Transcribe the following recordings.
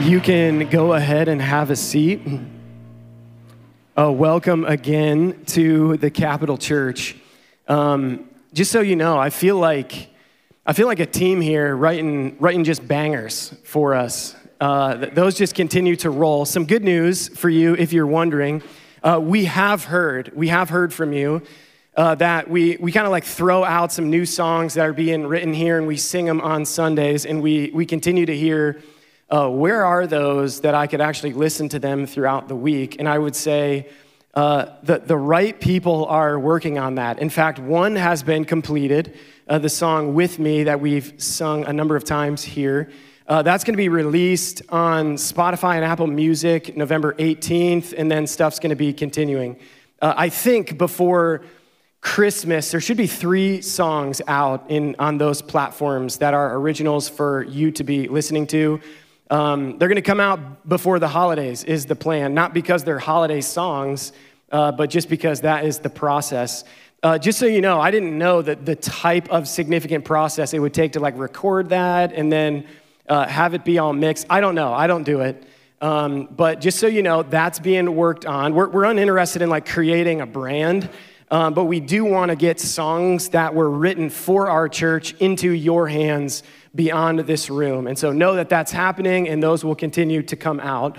You can go ahead and have a seat. Uh, welcome again to the Capital Church. Um, just so you know, I feel like I feel like a team here writing writing just bangers for us. Uh, those just continue to roll. Some good news for you if you're wondering. Uh, we have heard we have heard from you uh, that we we kind of like throw out some new songs that are being written here and we sing them on Sundays and we we continue to hear uh, where are those that I could actually listen to them throughout the week? And I would say uh, the, the right people are working on that. In fact, one has been completed, uh, the song With Me that we've sung a number of times here. Uh, that's going to be released on Spotify and Apple Music November 18th, and then stuff's going to be continuing. Uh, I think before Christmas, there should be three songs out in, on those platforms that are originals for you to be listening to. Um, they're going to come out before the holidays, is the plan. Not because they're holiday songs, uh, but just because that is the process. Uh, just so you know, I didn't know that the type of significant process it would take to like record that and then uh, have it be all mixed. I don't know. I don't do it. Um, but just so you know, that's being worked on. We're, we're uninterested in like creating a brand. Um, but we do want to get songs that were written for our church into your hands beyond this room. And so know that that's happening, and those will continue to come out.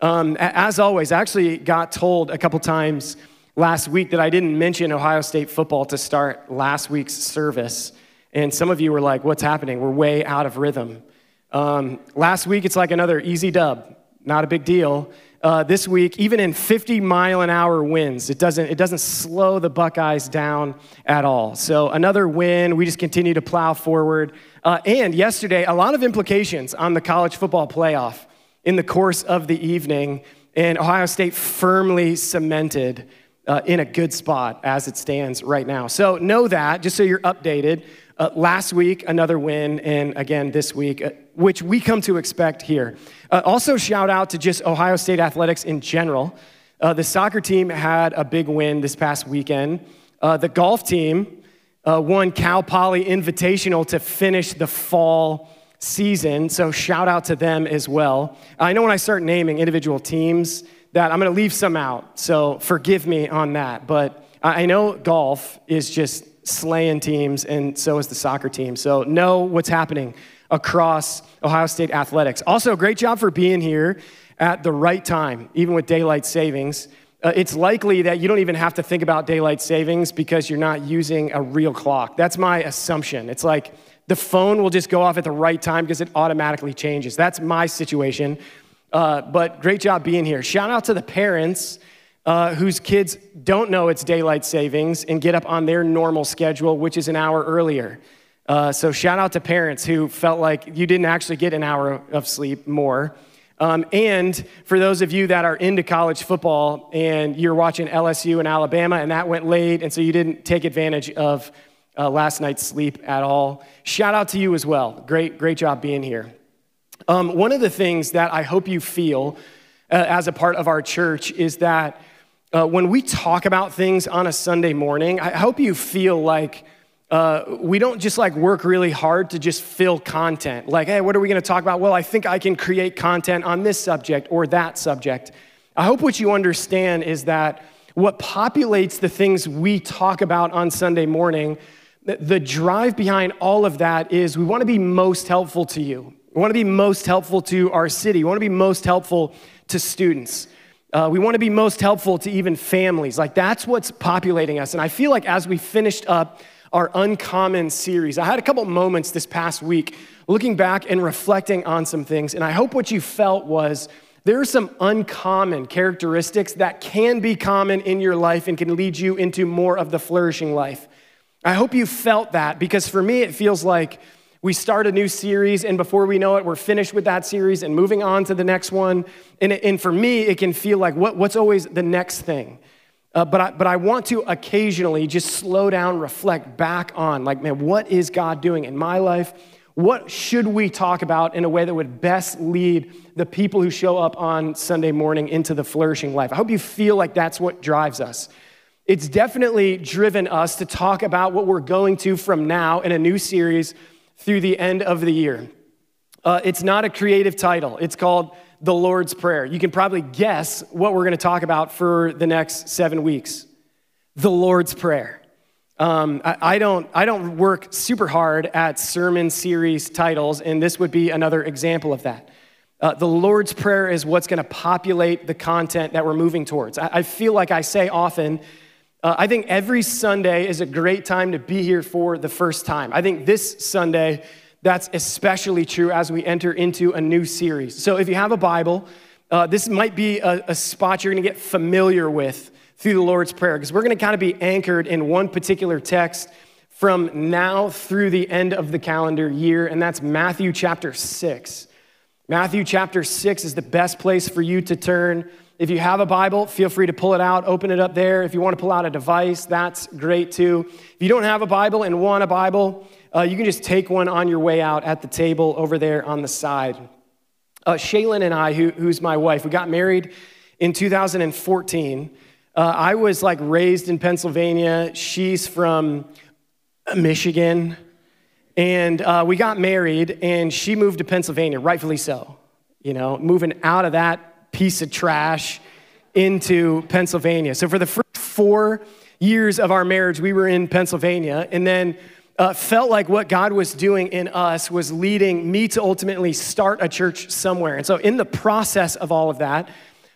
Um, as always, I actually got told a couple times last week that I didn't mention Ohio State football to start last week's service. And some of you were like, What's happening? We're way out of rhythm. Um, last week, it's like another easy dub, not a big deal uh, this week, even in 50 mile an hour winds. It doesn't, it doesn't slow the Buckeyes down at all. So, another win. We just continue to plow forward. Uh, and yesterday, a lot of implications on the college football playoff in the course of the evening. And Ohio State firmly cemented uh, in a good spot as it stands right now. So, know that, just so you're updated. Uh, last week, another win, and again this week, uh, which we come to expect here. Uh, also, shout out to just Ohio State athletics in general. Uh, the soccer team had a big win this past weekend. Uh, the golf team uh, won Cal Poly Invitational to finish the fall season, so shout out to them as well. I know when I start naming individual teams that I'm going to leave some out, so forgive me on that. But I know golf is just slaying teams, and so is the soccer team. So know what's happening across Ohio State athletics. Also, great job for being here at the right time, even with daylight savings. Uh, it's likely that you don't even have to think about daylight savings because you're not using a real clock. That's my assumption. It's like the phone will just go off at the right time because it automatically changes. That's my situation. Uh, but great job being here. Shout out to the parents uh, whose kids don't know it's daylight savings and get up on their normal schedule, which is an hour earlier. Uh, so, shout out to parents who felt like you didn't actually get an hour of sleep more. Um, and for those of you that are into college football and you're watching LSU and Alabama and that went late, and so you didn't take advantage of uh, last night's sleep at all, shout out to you as well. Great, great job being here. Um, one of the things that I hope you feel uh, as a part of our church is that uh, when we talk about things on a Sunday morning, I hope you feel like uh, we don't just like work really hard to just fill content. Like, hey, what are we going to talk about? Well, I think I can create content on this subject or that subject. I hope what you understand is that what populates the things we talk about on Sunday morning, the, drive behind all of that is we want to be most helpful to you. We want to be most helpful to our city. We want to be most helpful to students. Uh, we want to be most helpful to even families. Like, that's what's populating us. And I feel like as we finished up our Uncommon series, I had a couple moments this past week looking back and reflecting on some things. And I hope what you felt was there are some uncommon characteristics that can be common in your life and can lead you into more of the flourishing life. I hope you felt that because for me, it feels like we start a new series, and before we know it, we're finished with that series and moving on to the next one. And, and for me, it can feel like what, what's always the next thing? Uh, but, I, but I want to occasionally just slow down, reflect back on, like, man, what is God doing in my life? What should we talk about in a way that would best lead the people who show up on Sunday morning into the flourishing life? I hope you feel like that's what drives us. It's definitely driven us to talk about what we're going to from now in a new series through the end of the year. Uh, it's not a creative title, it's called the Lord's Prayer. You can probably guess what we're going to talk about for the next seven weeks the Lord's Prayer. Um, I, I, don't, I don't work super hard at sermon series titles, and this would be another example of that. Uh, the Lord's Prayer is what's going to populate the content that we're moving towards. I, I feel like I say often, uh, I think every Sunday is a great time to be here for the first time. I think this Sunday, that's especially true as we enter into a new series. So if you have a Bible, uh, this might be a, a spot you're going to get familiar with through the Lord's Prayer, because we're going to kind of be anchored in one particular text from now through the end of the calendar year, and that's Matthew chapter 6. Matthew chapter 6 is the best place for you to turn. If you have a Bible, feel free to pull it out, open it up there. If you want to pull out a device, that's great too. If you don't have a Bible and want a Bible, uh, you can just take one on your way out at the table over there on the side. Uh, Shaylin and I, who, who's my wife, we got married in 2014. Uh, I was like raised in Pennsylvania. She's from Michigan. And uh, we got married, and she moved to Pennsylvania, rightfully so. You know, moving out of that piece of trash into Pennsylvania. So for the first four years of our marriage, we were in Pennsylvania. And then uh, felt like what God was doing in us was leading me to ultimately start a church somewhere. And so, in the process of all of that,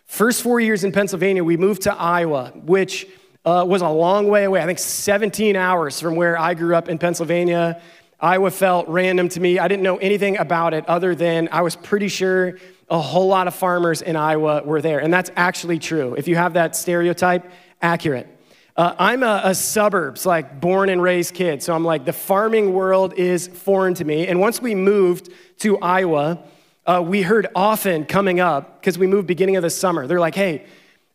first four years in Pennsylvania, we moved to Iowa, which uh, was a long way away. I think 17 hours from where I grew up in Pennsylvania. Iowa felt random to me. I didn't know anything about it other than I was pretty sure a whole lot of farmers in Iowa were there. And that's actually true. If you have that stereotype, accurate. Uh, I'm a, a, suburbs, like born and raised kid. So I'm like, the farming world is foreign to me. And once we moved to Iowa, uh, we heard often coming up, because we moved beginning of the summer, they're like, hey,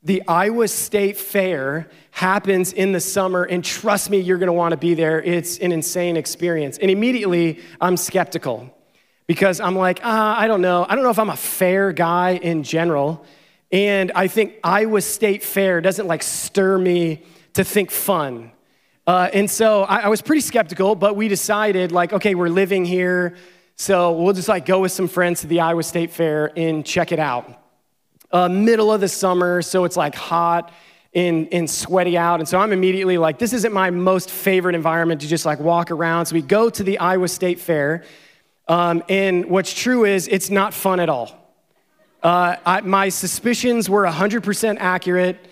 the Iowa State Fair happens in the summer, and trust me, you're gonna wanna be there. It's an insane experience. And immediately, I'm skeptical because I'm like, ah, I don't know. I don't know if I'm a fair guy in general. And I think Iowa State Fair doesn't like stir me to think fun. Uh, and so I, I was pretty skeptical, but we decided, like, okay, we're living here, so we'll just like go with some friends to the Iowa State Fair and check it out. Uh, middle of the summer, so it's like hot and, and sweaty out. And so I'm immediately like, this isn't my most favorite environment to just like walk around. So we go to the Iowa State Fair. Um, and what's true is it's not fun at all. Uh, I, my suspicions were 100% accurate.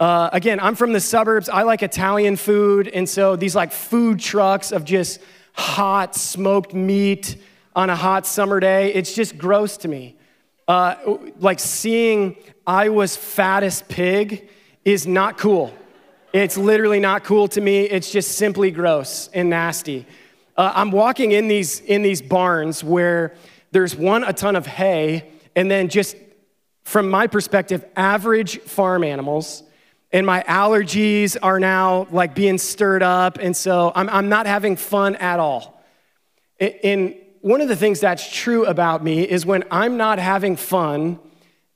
Uh, again, I'm from the suburbs. I like Italian food. And so these like food trucks of just hot smoked meat on a hot summer day, it's just gross to me. Uh, like seeing Iowa's fattest pig is not cool. It's literally not cool to me. It's just simply gross and nasty. Uh, I'm walking in these, in these barns where there's one, a ton of hay, and then just from my perspective, average farm animals and my allergies are now like being stirred up, and so I'm, I'm not having fun at all. And one of the things that's true about me is when I'm not having fun,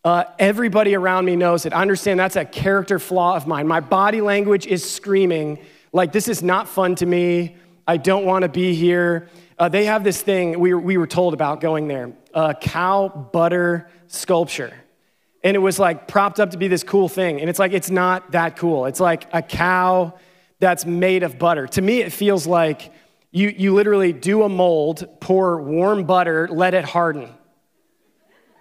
uh, everybody around me knows it. I understand that's a character flaw of mine. My body language is screaming, like, this is not fun to me. I don't want to be here. Uh, they have this thing we, we were told about going there a cow butter sculpture and it was like propped up to be this cool thing. And it's like, it's not that cool. It's like a cow that's made of butter. To me, it feels like you, you literally do a mold, pour warm butter, let it harden.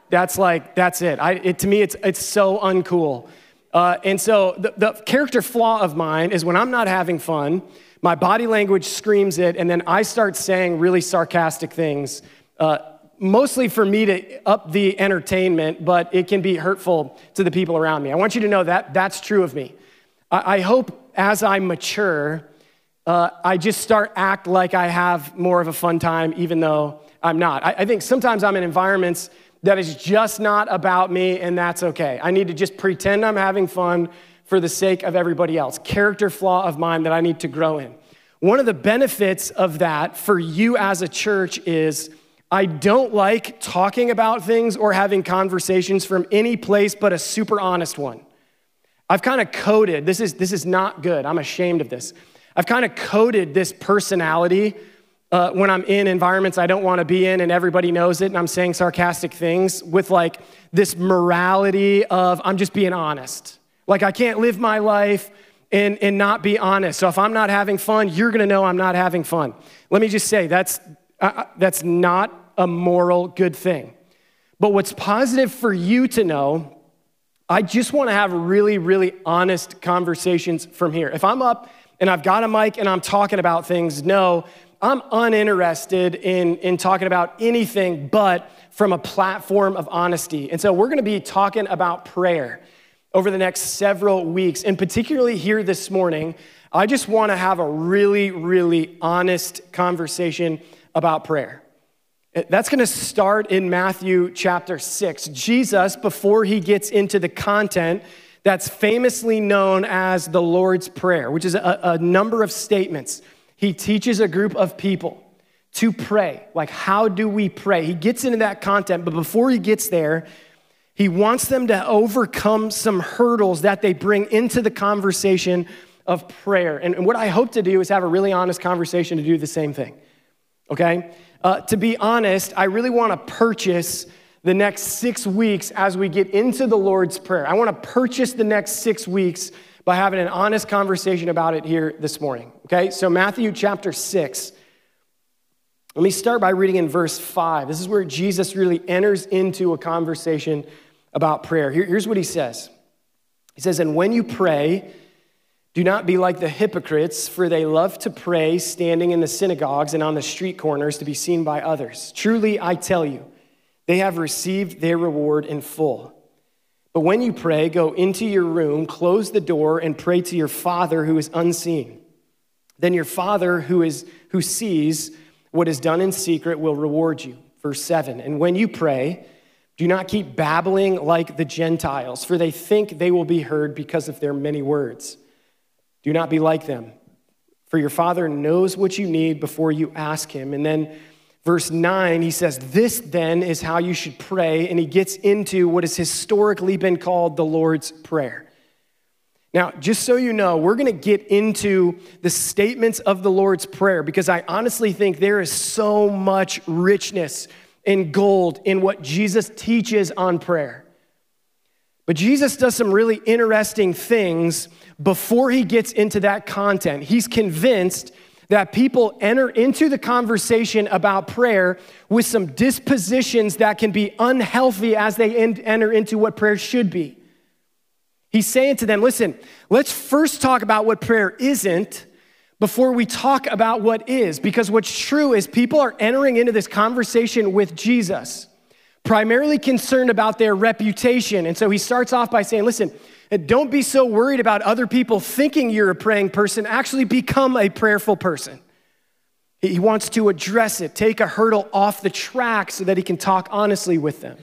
That's like, that's it. I, it to me, it's, it's so uncool. Uh, and so the, the character flaw of mine is when I'm not having fun, my body language screams it, and then I start saying really sarcastic things. Uh, mostly for me to up the entertainment, but it can be hurtful to the people around me. I want you to know that that's true of me. I, I hope as I mature, uh, I just start act like I have more of a fun time, even though I'm not. I, I think sometimes I'm in environments that is just not about me, and that's okay. I need to just pretend I'm having fun for the sake of everybody else. Character flaw of mine that I need to grow in. One of the benefits of that for you as a church is I don't like talking about things or having conversations from any place but a super honest one. I've kind of coded, this is, this is not good, I'm ashamed of this. I've kind of coded this personality uh, when I'm in environments I don't want to be in and everybody knows it and I'm saying sarcastic things with like this morality of I'm just being honest. Like I can't live my life and, and not be honest. So if I'm not having fun, you're going to know I'm not having fun. Let me just say that's, uh, uh, that's not a moral good thing. But what's positive for you to know, I just want to have really, really honest conversations from here. If I'm up and I've got a mic and I'm talking about things, no, I'm uninterested in, in talking about anything but from a platform of honesty. And so we're going to be talking about prayer over the next several weeks. And particularly here this morning, I just want to have a really, really honest conversation about prayer. That's going to start in Matthew chapter 6. Jesus, before he gets into the content that's famously known as the Lord's Prayer, which is a, a number of statements he teaches a group of people to pray. Like, how do we pray? He gets into that content, but before he gets there, he wants them to overcome some hurdles that they bring into the conversation of prayer. And, what I hope to do is have a really honest conversation to do the same thing. Okay? Uh, to be honest, I really want to purchase the next six weeks as we get into the Lord's Prayer. I want to purchase the next six weeks by having an honest conversation about it here this morning. Okay, so Matthew chapter 6. Let me start by reading in verse 5. This is where Jesus really enters into a conversation about prayer. Here, here's what he says He says, And when you pray, do not be like the hypocrites, for they love to pray standing in the synagogues and on the street corners to be seen by others. Truly, I tell you, they have received their reward in full. But when you pray, go into your room, close the door, and pray to your Father who is unseen. Then your Father who, is, who sees what is done in secret will reward you. Verse 7 And when you pray, do not keep babbling like the Gentiles, for they think they will be heard because of their many words. Do not be like them, for your Father knows what you need before you ask Him. And then Verse 9, he says, This then is how you should pray. And he gets into what has historically been called the Lord's Prayer. Now, just so you know, we're going to get into the statements of the Lord's Prayer because I honestly think there is so much richness and gold in what Jesus teaches on prayer. But Jesus does some really interesting things before he gets into that content. He's convinced that people enter into the conversation about prayer with some dispositions that can be unhealthy as they enter into what prayer should be. He's saying to them, listen, let's first talk about what prayer isn't before we talk about what is. Because what's true is people are entering into this conversation with Jesus, primarily concerned about their reputation. And so he starts off by saying, listen, don't be so worried about other people thinking you're a praying person. Actually, become a prayerful person. He wants to address it, take a hurdle off the track so that he can talk honestly with them.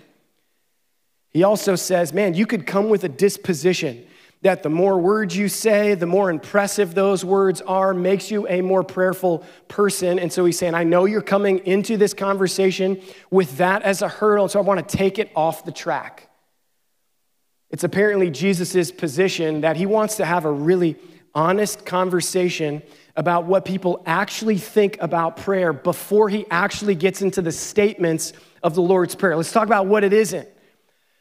He also says, man, you could come with a disposition that the more words you say, the more impressive those words are, makes you a more prayerful person. And so he's saying, I know you're coming into this conversation with that as a hurdle, so I want to take it off the track. It's apparently Jesus' position that he wants to have a really honest conversation about what people actually think about prayer before he actually gets into the statements of the Lord's Prayer. Let's talk about what it isn't.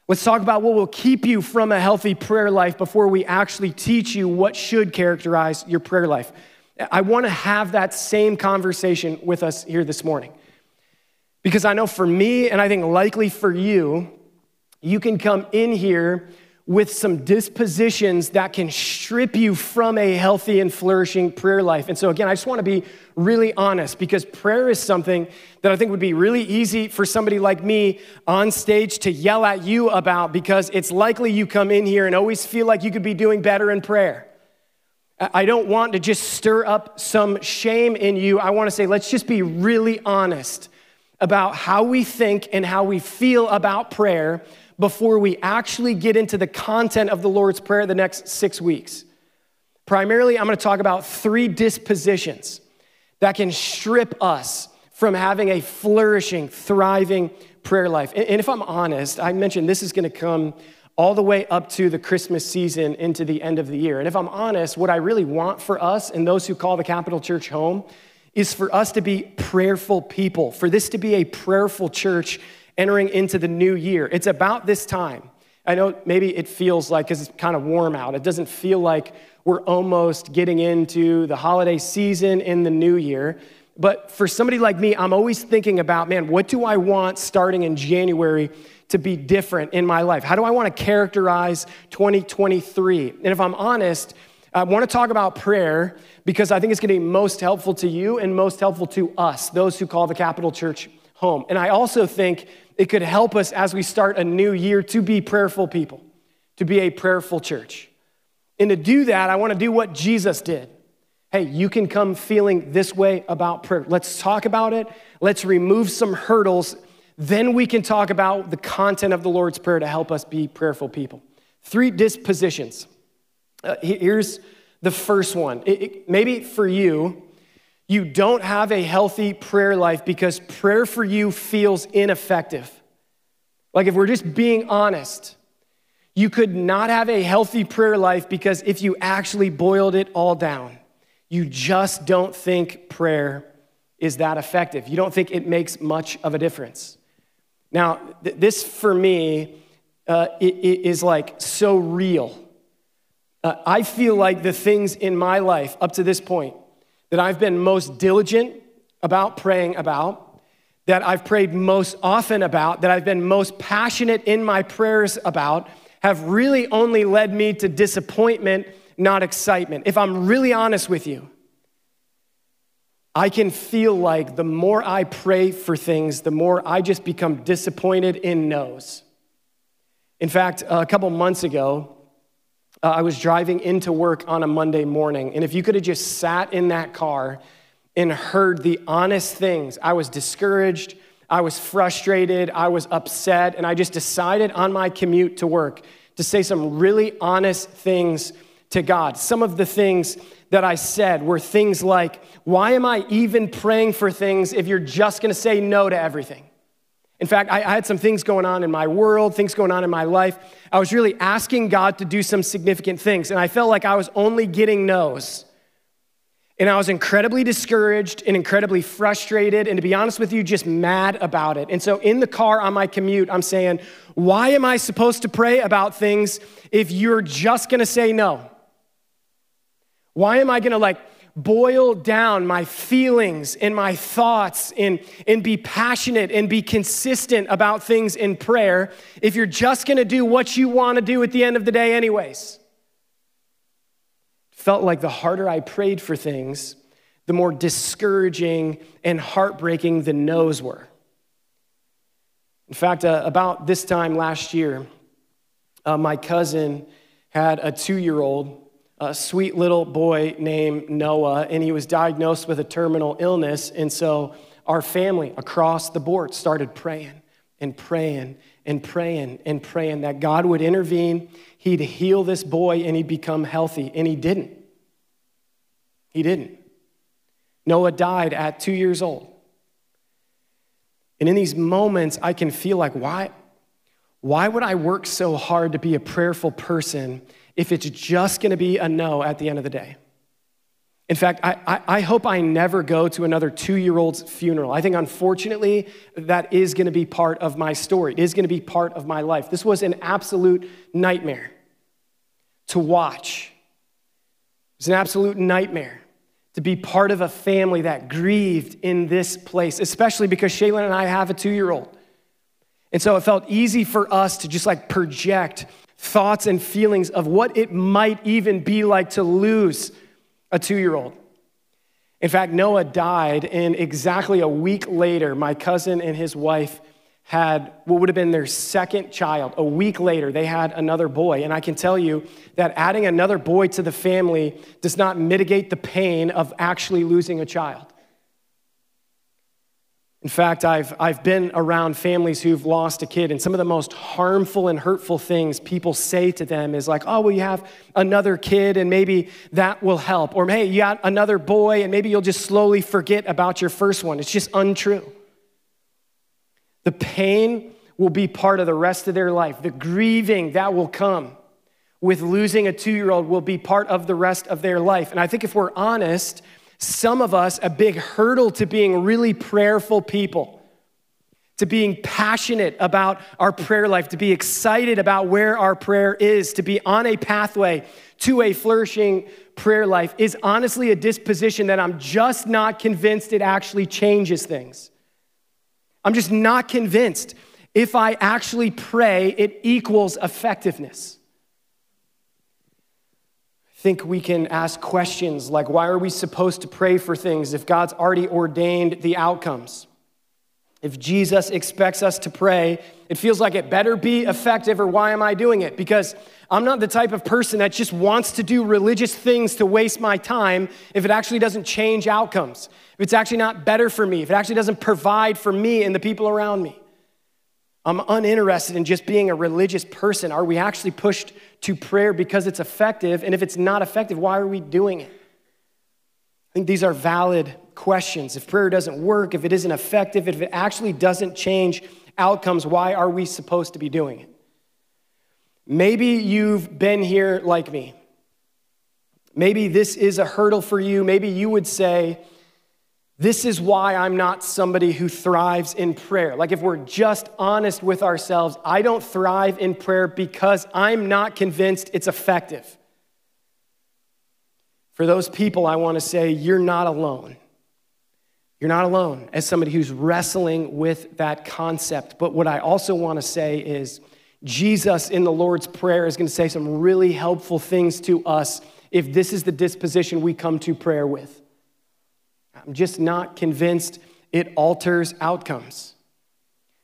Let's talk about what will keep you from a healthy prayer life before we actually teach you what should characterize your prayer life. I want to have that same conversation with us here this morning. Because I know for me, and I think likely for you, you can come in here with some dispositions that can strip you from a healthy and flourishing prayer life. And so, again, I just want to be really honest because prayer is something that I think would be really easy for somebody like me on stage to yell at you about because it's likely you come in here and always feel like you could be doing better in prayer. I don't want to just stir up some shame in you. I want to say, let's just be really honest about how we think and how we feel about prayer before we actually get into the content of the Lord's Prayer the next six weeks. Primarily, I'm going to talk about three dispositions that can strip us from having a flourishing, thriving prayer life. And if I'm honest, I mentioned this is going to come all the way up to the Christmas season into the end of the year. And if I'm honest, what I really want for us and those who call the Capital Church home is for us to be prayerful people, for this to be a prayerful church entering into the new year. It's about this time. I know maybe it feels like, because it's kind of warm out, it doesn't feel like we're almost getting into the holiday season in the new year. But for somebody like me, I'm always thinking about, man, what do I want starting in January to be different in my life? How do I want to characterize 2023? And if I'm honest, I want to talk about prayer because I think it's going to be most helpful to you and most helpful to us, those who call the Capital Church home. And I also think it could help us as we start a new year to be prayerful people, to be a prayerful church. And to do that, I want to do what Jesus did. Hey, you can come feeling this way about prayer. Let's talk about it. Let's remove some hurdles. Then we can talk about the content of the Lord's Prayer to help us be prayerful people. Three dispositions. Uh, here's the first one. It, it, maybe for you, you don't have a healthy prayer life because prayer for you feels ineffective. Like, if we're just being honest, you could not have a healthy prayer life because if you actually boiled it all down, you just don't think prayer is that effective. You don't think it makes much of a difference. Now, th- this for me uh, it, it is like so real. Uh, I feel like the things in my life up to this point that I've been most diligent about praying about, that I've prayed most often about, that I've been most passionate in my prayers about, have really only led me to disappointment, not excitement. If I'm really honest with you, I can feel like the more I pray for things, the more I just become disappointed in no's. In fact, a couple months ago, uh, I was driving into work on a Monday morning, and if you could have just sat in that car and heard the honest things, I was discouraged, I was frustrated, I was upset, and I just decided on my commute to work to say some really honest things to God. Some of the things that I said were things like, Why am I even praying for things if you're just gonna say no to everything? In fact, I, I, had some things going on in my world, things going on in my life. I was really asking God to do some significant things, and I felt like I was only getting no's. And I was incredibly discouraged and incredibly frustrated, and to be honest with you, just mad about it. And so in the car on my commute, I'm saying, Why am I supposed to pray about things if you're just gonna say no? Why am I gonna like boil down my feelings and my thoughts and, and be passionate and be consistent about things in prayer if you're just gonna do what you wanna do at the end of the day, anyways? Felt like the harder I prayed for things, the more discouraging and heartbreaking the no's were. In fact, uh, about this time last year, uh, my cousin had a two year old a sweet little boy named Noah, and he was diagnosed with a terminal illness. And so our family across the board started praying and praying and praying and praying that God would intervene, He'd heal this boy, and he'd become healthy. And He didn't. He didn't. Noah died at two years old. And in these moments, I can feel like, why, why would I work so hard to be a prayerful person if it's just gonna be a no at the end of the day. In fact, I, I, I hope I never go to another two year old's funeral. I think, unfortunately, that is gonna be part of my story. It is gonna be part of my life. This was an absolute nightmare to watch. It was an absolute nightmare to be part of a family that grieved in this place, especially because Shaylin and I have a two year old. And so it felt easy for us to just like project thoughts and feelings of what it might even be like to lose a two year old. In fact, Noah died, and exactly a week later, my cousin and his wife had what would have been their second child. A week later, they had another boy. And I can tell you that adding another boy to the family does not mitigate the pain of actually losing a child. In fact, I've, I've been around families who've lost a kid, and some of the most harmful and hurtful things people say to them is like, oh, well, you have another kid, and maybe that will help. Or, hey, you got another boy, and maybe you'll just slowly forget about your first one. It's just untrue. The pain will be part of the rest of their life, the grieving that will come with losing a two year old will be part of the rest of their life. And I think if we're honest, some of us a big hurdle to being really prayerful people, to being passionate about our prayer life, to be excited about where our prayer is, to be on a pathway to a flourishing prayer life is honestly a disposition that I'm just not convinced it actually changes things. I'm just not convinced if I actually pray, it equals effectiveness. Think we can ask questions like why are we supposed to pray for things if God's already ordained the outcomes? If Jesus expects us to pray, it feels like it better be effective, or why am I doing it? Because I'm not the type of person that just wants to do religious things to waste my time if it actually doesn't change outcomes, if it's actually not better for me, if it actually doesn't provide for me and the people around me. I'm uninterested in just being a religious person. Are we actually pushed to prayer because it's effective? And if it's not effective, why are we doing it? I think these are valid questions. If prayer doesn't work, if it isn't effective, if it actually doesn't change outcomes, why are we supposed to be doing it? Maybe you've been here like me. Maybe this is a hurdle for you. Maybe you would say, this is why I'm not somebody who thrives in prayer. Like, if we're just honest with ourselves, I don't thrive in prayer because I'm not convinced it's effective. For those people, I want to say, you're not alone. You're not alone as somebody who's wrestling with that concept. But what I also want to say is, Jesus in the Lord's Prayer is going to say some really helpful things to us if this is the disposition we come to prayer with. I'm just not convinced it alters outcomes.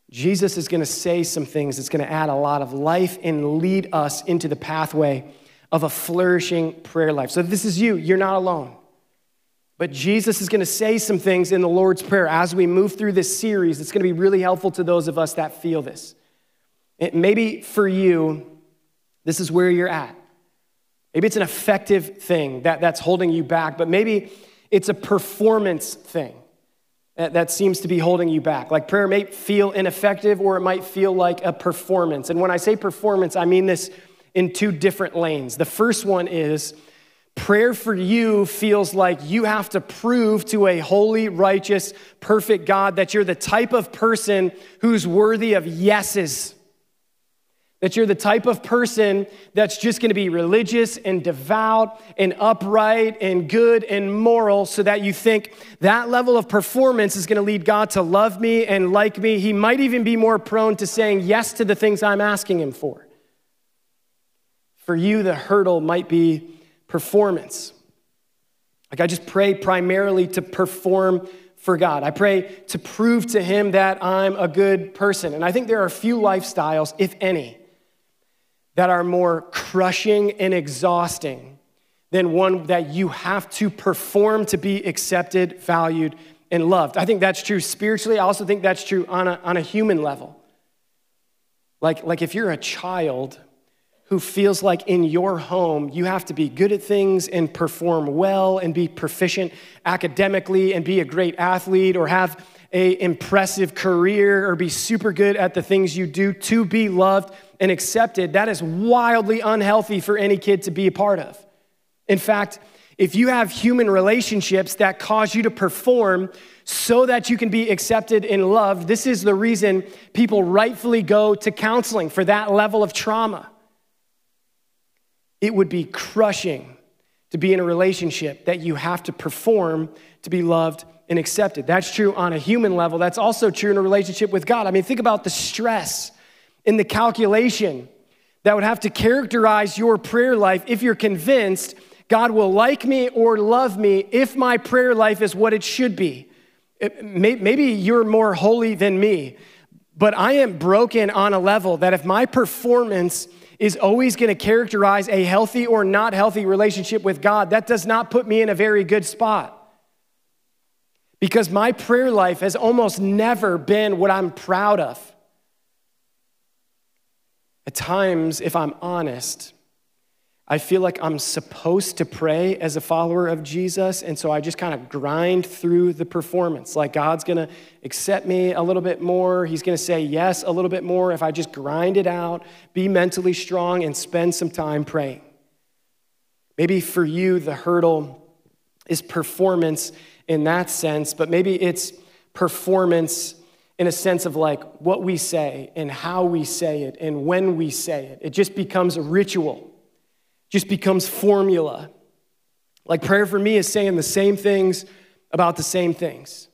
Jesus is going to say some things that's going to add a lot of life and lead us into the pathway of a flourishing prayer life. So, this is you, you're not alone. But Jesus is going to say some things in the Lord's Prayer as we move through this series. It's going to be really helpful to those of us that feel this. It, maybe for you, this is where you're at. Maybe it's an effective thing that, that's holding you back, but maybe it's a performance thing that, seems to be holding you back. Like prayer may feel ineffective or it might feel like a performance. And when I say performance, I mean this in two different lanes. The first one is prayer for you feels like you have to prove to a holy, righteous, perfect God that you're the type of person who's worthy of yeses that you're the type of person that's just to be religious and devout and upright and good and moral so that you think that level of performance is to lead God to love me and like me. He might even be more prone to saying yes to the things I'm asking him for. For you, the hurdle might be performance. Like I just pray primarily to perform for God. I pray to prove to him that I'm a good person. And I think there are few lifestyles, if any, that are more crushing and exhausting than one that you have to perform to be accepted, valued, and loved. I think that's true spiritually. I also think that's true on a, on a human level. Like, like if you're a child who feels like in your home you have to be good at things and perform well and be proficient academically and be a great athlete or have a impressive career or be super good at the things you do to be loved and accepted, that is wildly unhealthy for any kid to be a part of. In fact, if you have human relationships that cause you to perform so that you can be accepted and loved, this is the reason people rightfully go to counseling for that level of trauma. It would be crushing to be in a relationship that you have to perform to be loved and accepted. That's true on a human level. That's also true in a relationship with God. I mean, think about the stress in the calculation that would have to characterize your prayer life if you're convinced God will like me or love me if my prayer life is what it should be. It, may, maybe you're more holy than me, but I am broken on a level that if my performance is always going to characterize a healthy or not healthy relationship with God, that does not put me in a very good spot. Because my prayer life has almost never been what I'm proud of. At times, if I'm honest, I feel like I'm supposed to pray as a follower of Jesus, and so I just kind of grind through the performance. Like God's gonna accept me a little bit more, He's gonna say yes a little bit more if I just grind it out, be mentally strong, and spend some time praying. Maybe for you, the hurdle is performance in that sense, but maybe it's performance in a sense of like what we say and how we say it and when we say it. It just becomes a ritual, just becomes formula. Like prayer for me is saying the same things about the same things.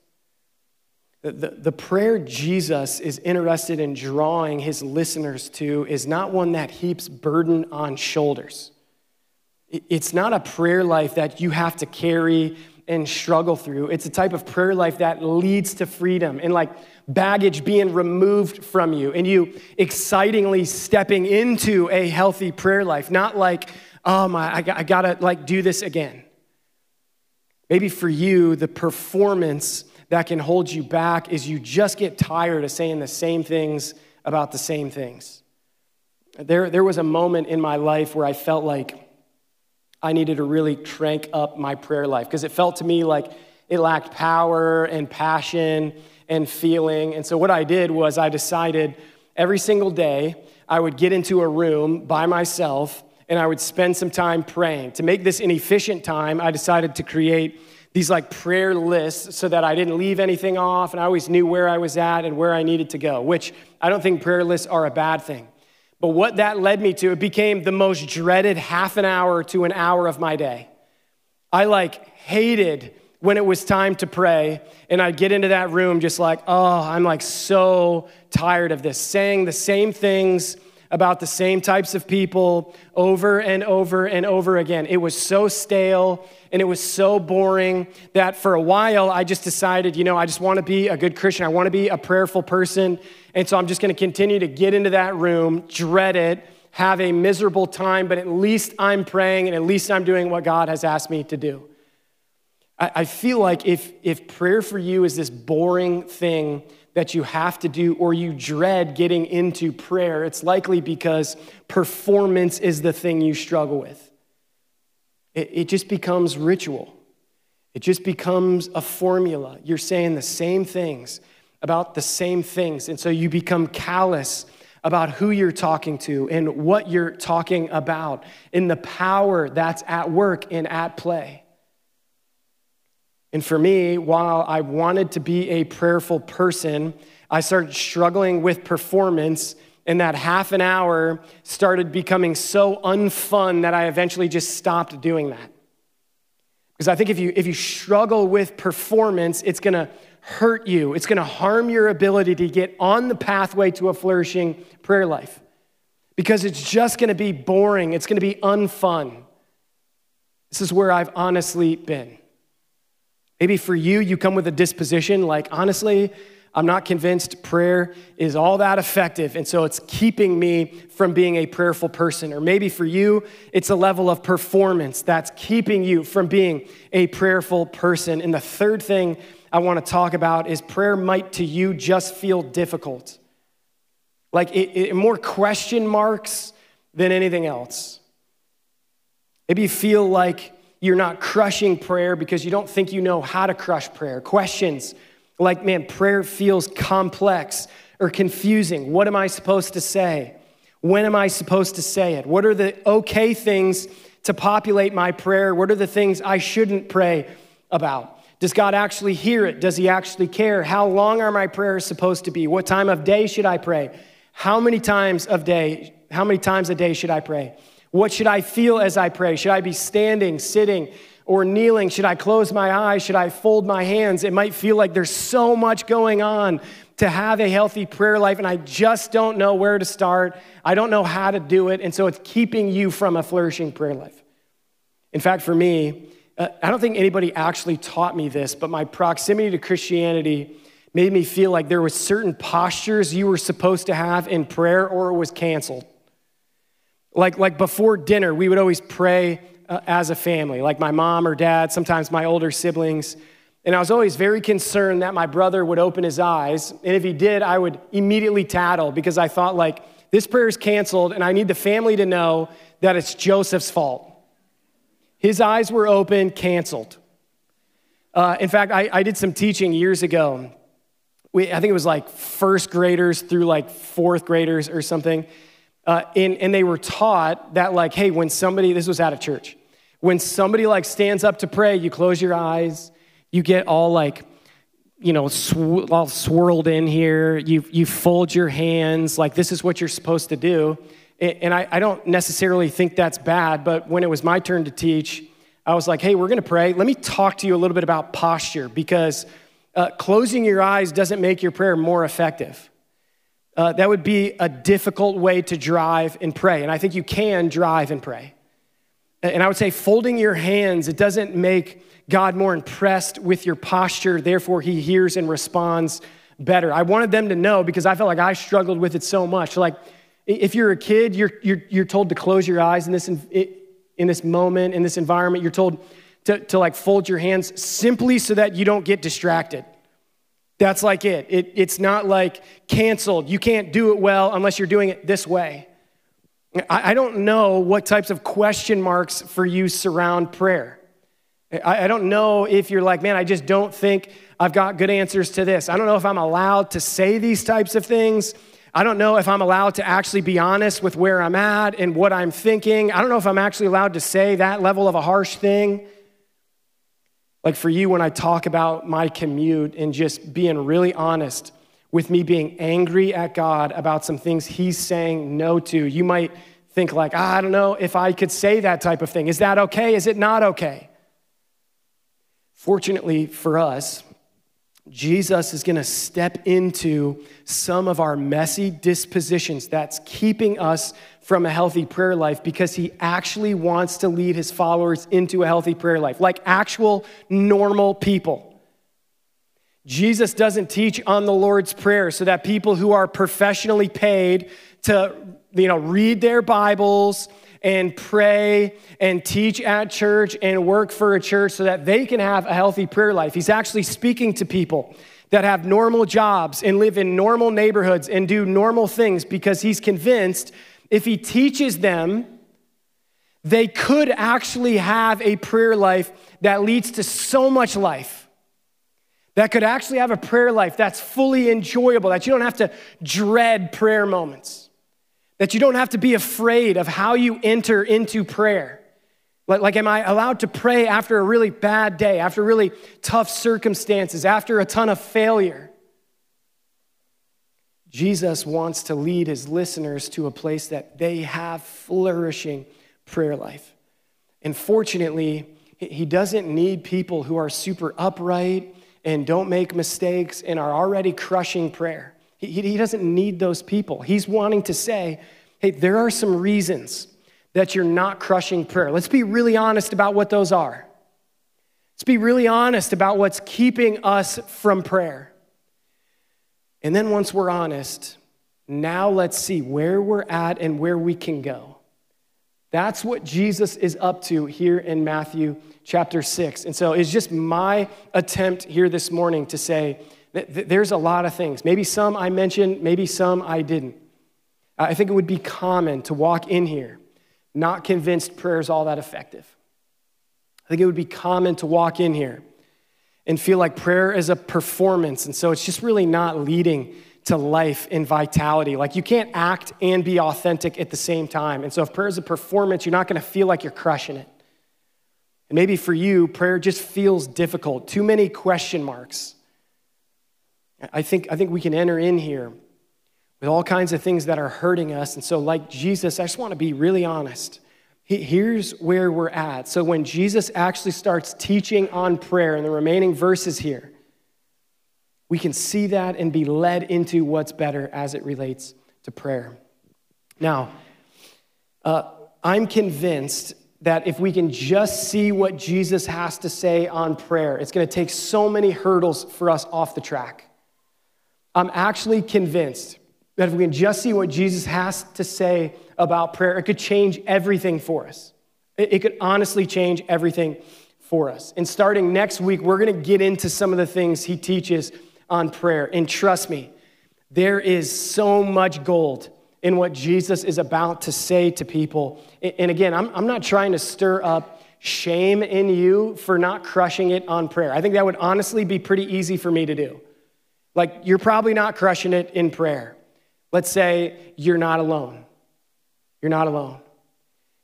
The, the, the, prayer Jesus is interested in drawing his listeners to is not one that heaps burden on shoulders. It's not a prayer life that you have to carry and struggle through. It's a type of prayer life that leads to freedom and like baggage being removed from you and you excitingly stepping into a healthy prayer life, not like, oh my, I, I gotta like do this again. Maybe for you, the performance that can hold you back is you just get tired of saying the same things about the same things. There, there was a moment in my life where I felt like I needed to really crank up my prayer life because it felt to me like it lacked power and passion and feeling. And so, what I did was I decided every single day I would get into a room by myself and I would spend some time praying. To make this an efficient time, I decided to create these like prayer lists so that I didn't leave anything off and I always knew where I was at and where I needed to go, which I don't think prayer lists are a bad thing. But what that led me to, it became the most dreaded half an hour to an hour of my day. I like hated when it was time to pray, and I'd get into that room just like, oh, I'm like so tired of this, saying the same things about the same types of people over and over and over again. It was so stale and it was so boring that for a while I just decided, you know, I just want to be a good Christian. I want to be a prayerful person. And so I'm just going to continue to get into that room, dread it, have a miserable time, but at least I'm praying and at least I'm doing what God has asked me to do. I, feel like if, if prayer for you is this boring thing, that you have to do or you dread getting into prayer, it's likely because performance is the thing you struggle with. It, it just becomes ritual, it just becomes a formula. You're saying the same things about the same things. And so you become callous about who you're talking to and what you're talking about and the power that's at work and at play. And for me, while I wanted to be a prayerful person, I started struggling with performance, and that half an hour started becoming so unfun that I eventually just stopped doing that. Because I think if you, if you struggle with performance, it's gonna hurt you, it's gonna harm your ability to get on the pathway to a flourishing prayer life. Because it's just gonna be boring, it's gonna be unfun. This is where I've honestly been. Maybe for you, you come with a disposition like, honestly, I'm not convinced prayer is all that effective, and so it's keeping me from being a prayerful person. Or maybe for you, it's a level of performance that's keeping you from being a prayerful person. And the third thing I want to talk about is prayer might to you just feel difficult. Like it, it more question marks than anything else. Maybe you feel like you're not crushing prayer because you don't think you know how to crush prayer. Questions like, man, prayer feels complex or confusing. What am I supposed to say? When am I supposed to say it? What are the okay things to populate my prayer? What are the things I shouldn't pray about? Does God actually hear it? Does He actually care? How long are my prayers supposed to be? What time of day should I pray? How many times of day? How many times a day should I pray? What should I feel as I pray? Should I be standing, sitting, or kneeling? Should I close my eyes? Should I fold my hands? It might feel like there's so much going on to have a healthy prayer life, and I just don't know where to start. I don't know how to do it, and so it's keeping you from a flourishing prayer life. In fact, for me, uh, I don't think anybody actually taught me this, but my proximity to Christianity made me feel like there was certain postures you were supposed to have in prayer or it was canceled. Like, like before dinner, we would always pray uh, as a family, like my mom or dad, sometimes my older siblings. And I was always very concerned that my brother would open his eyes. And if he did, I would immediately tattle because I thought, like, this prayer is canceled, and I need the family to know that it's Joseph's fault. His eyes were open, canceled. Uh, in fact, I, I, did some teaching years ago. We, I think it was like first graders through like fourth graders or something. Uh, and, and they were taught that, like, hey, when somebody, this was out of church, When somebody like stands up to pray, you close your eyes, you get all like, you know, sw- all swirled in here, you, you fold your hands, like this is what you're supposed to do. And I, I don't necessarily think that's bad, but when it was my turn to teach, I was like, hey, we're gonna pray. Let me talk to you a little bit about posture because uh, closing your eyes doesn't make your prayer more effective. Uh, that would be a difficult way to drive and pray. And I think you can drive and pray. And I would say folding your hands, it doesn't make God more impressed with your posture, therefore, he hears and responds better. I wanted them to know because I felt like I struggled with it so much. Like, if you're a kid, you're, you're, you're told to close your eyes in this, in this moment, in this environment. You're told to, to like fold your hands simply so that you don't get distracted. That's like it. it. It's not like canceled. You can't do it well unless you're doing it this way. I, I don't know what types of question marks for you surround prayer. I, I don't know if you're like, man, I just don't think I've got good answers to this. I don't know if I'm allowed to say these types of things. I don't know if I'm allowed to actually be honest with where I'm at and what I'm thinking. I don't know if I'm actually allowed to say that level of a harsh thing. Like for you, when I talk about my commute and just being really honest with me being angry at God about some things He's saying no to, you might think, like, ah, I don't know if I could say that type of thing. Is that okay? Is it not okay? Fortunately for us, Jesus is going to step into some of our messy dispositions that's keeping us from a healthy prayer life because he actually wants to lead his followers into a healthy prayer life, like actual normal people. Jesus doesn't teach on the Lord's Prayer so that people who are professionally paid to you know, read their Bibles and pray and teach at church and work for a church so that they can have a healthy prayer life. He's actually speaking to people that have normal jobs and live in normal neighborhoods and do normal things because he's convinced if he teaches them, they could actually have a prayer life that leads to so much life. That could actually have a prayer life that's fully enjoyable, that you don't have to dread prayer moments. That you don't have to be afraid of how you enter into prayer. Like, like, am I allowed to pray after a really bad day, after really tough circumstances, after a ton of failure? Jesus wants to lead his listeners to a place that they have flourishing prayer life. And fortunately, he doesn't need people who are super upright and don't make mistakes and are already crushing prayer. He, he doesn't need those people. He's wanting to say, hey, there are some reasons that you're not crushing prayer. Let's be really honest about what those are. Let's be really honest about what's keeping us from prayer. And then once we're honest, now let's see where we're at and where we can go. That's what Jesus is up to here in Matthew chapter 6. And so it's just my attempt here this morning to say, there's a lot of things. Maybe some I mentioned, maybe some I didn't. I think it would be common to walk in here not convinced prayer is all that effective. I think it would be common to walk in here and feel like prayer is a performance. And so it's just really not leading to life and vitality. Like you can't act and be authentic at the same time. And so if prayer is a performance, you're not going to feel like you're crushing it. And maybe for you, prayer just feels difficult, too many question marks. I think, I think we can enter in here with all kinds of things that are hurting us. And so, like Jesus, I just want to be really honest. Here's where we're at. So, when Jesus actually starts teaching on prayer in the remaining verses here, we can see that and be led into what's better as it relates to prayer. Now, uh, I'm convinced that if we can just see what Jesus has to say on prayer, it's going to take so many hurdles for us off the track. I'm actually convinced that if we can just see what Jesus has to say about prayer, it could change everything for us. It, could honestly change everything for us. And starting next week, we're going to get into some of the things he teaches on prayer. And trust me, there is so much gold in what Jesus is about to say to people. And again, I'm, not trying to stir up shame in you for not crushing it on prayer. I think that would honestly be pretty easy for me to do. Like, you're probably not crushing it in prayer. Let's say you're not alone. You're not alone.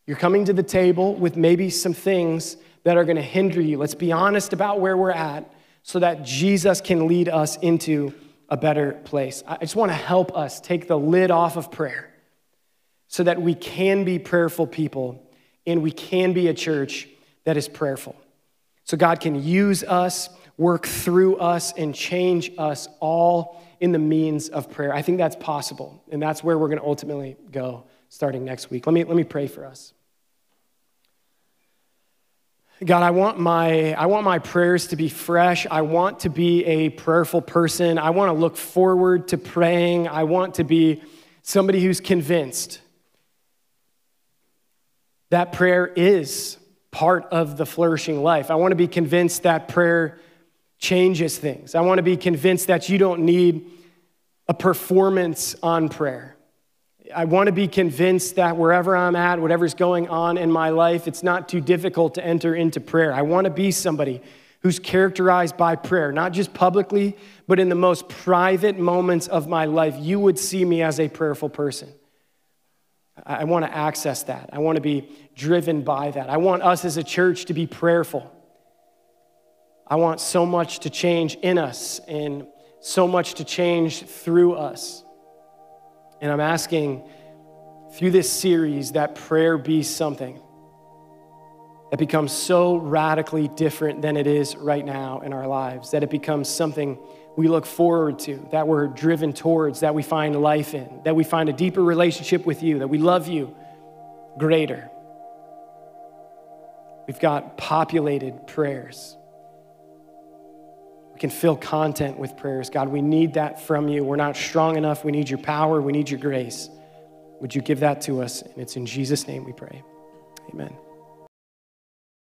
You're coming to the table with maybe some things that are going to hinder you. Let's be honest about where we're at so that Jesus can lead us into a better place. I just want to help us take the lid off of prayer so that we can be prayerful people and we can be a church that is prayerful. So God can use us, work through us, and change us all in the means of prayer. I think that's possible, and that's where we're going to ultimately go starting next week. Let me, let me pray for us. God, I want, my, I want my prayers to be fresh. I want to be a prayerful person. I want to look forward to praying. I want to be somebody who's convinced that prayer is part of the flourishing life. I want to be convinced that prayer changes things. I want to be convinced that you don't need a performance on prayer. I want to be convinced that wherever I'm at, whatever's going on in my life, it's not too difficult to enter into prayer. I want to be somebody who's characterized by prayer, not just publicly, but in the most private moments of my life. You would see me as a prayerful person. I want to access that. I want to be driven by that. I want us as a church to be prayerful. I want so much to change in us and so much to change through us. And I'm asking through this series that prayer be something that becomes so radically different than it is right now in our lives, that it becomes something we look forward to, that we're driven towards, that we find life in, that we find a deeper relationship with you, that we love you greater. We've got populated prayers. We can fill content with prayers. God, we need that from you. We're not strong enough. We need your power. We need your grace. Would you give that to us? And it's in Jesus' name we pray. Amen.